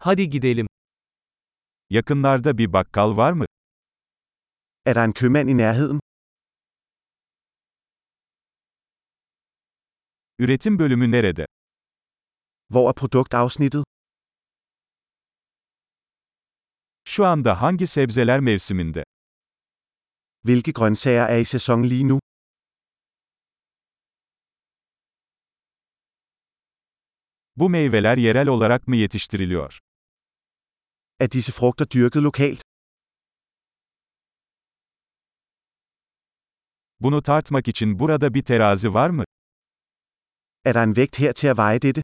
Hadi gidelim. Yakınlarda bir bakkal var mı? Er der en købmand i nærheden? Üretim bölümü nerede? Hvor er produktafsnittet? Şu anda hangi sebzeler mevsiminde? Hvilke grøntsager er i sæson lige nu? Bu meyveler yerel olarak mı yetiştiriliyor? Er disse frugter dyrket lokalt? Bunu tartmak için burada bir terazi var mı? Er der en vægt her til at veje dette?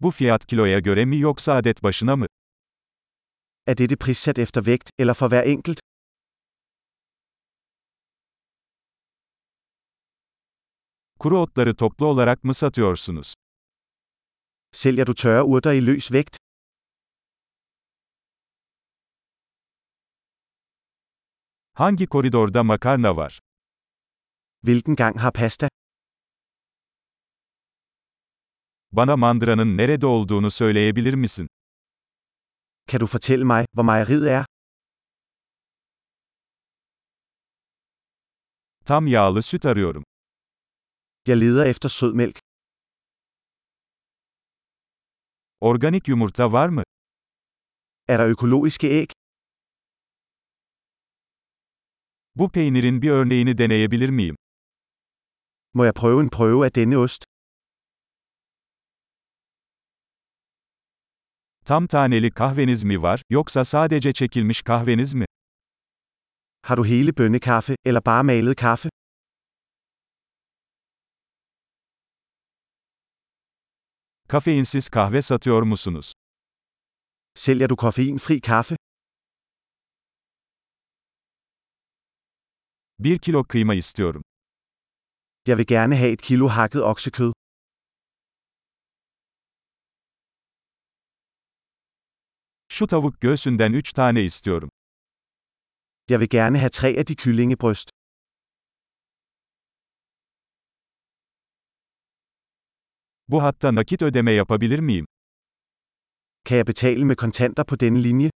Bu fiyat kiloya göre mi yoksa adet başına mı? Er dette prissat efter vægt, eller for hver enkelt? Kuru otları toplu olarak mı satıyorsunuz? Sælger du tørre urter i løs vægt? Hangi koridorda makarna var? Hvilken gang har pasta? Bana mandıranın nerede olduğunu söyleyebilir misin? Kan du fortælle mig, hvor mejeriet er? Tam yağlı süt arıyorum. Jeg leder efter sødmælk. Organik yumurta var mı? Er der økologiske æg? Bu peynirin bir örneğini deneyebilir miyim? Må jeg prøve en prøve af denne ost? Tam taneli kahveniz mi var, yoksa sadece çekilmiş kahveniz mi? Har du hele bønnekaffe, eller bare malet kaffe? Kafeinsiz kahve satıyor musunuz? Sælger du koffeinfri kaffe? Bir kilo kıyma istiyorum. Jeg vil gerne have et kilo hakket oksekød. Şu tavuk göğsünden 3 tane istiyorum. Jeg vil gerne have tre af de kyllingebryst. Bu hatta nakit ödeme yapabilir miyim? Kan jeg betale med kontanter på denne linje?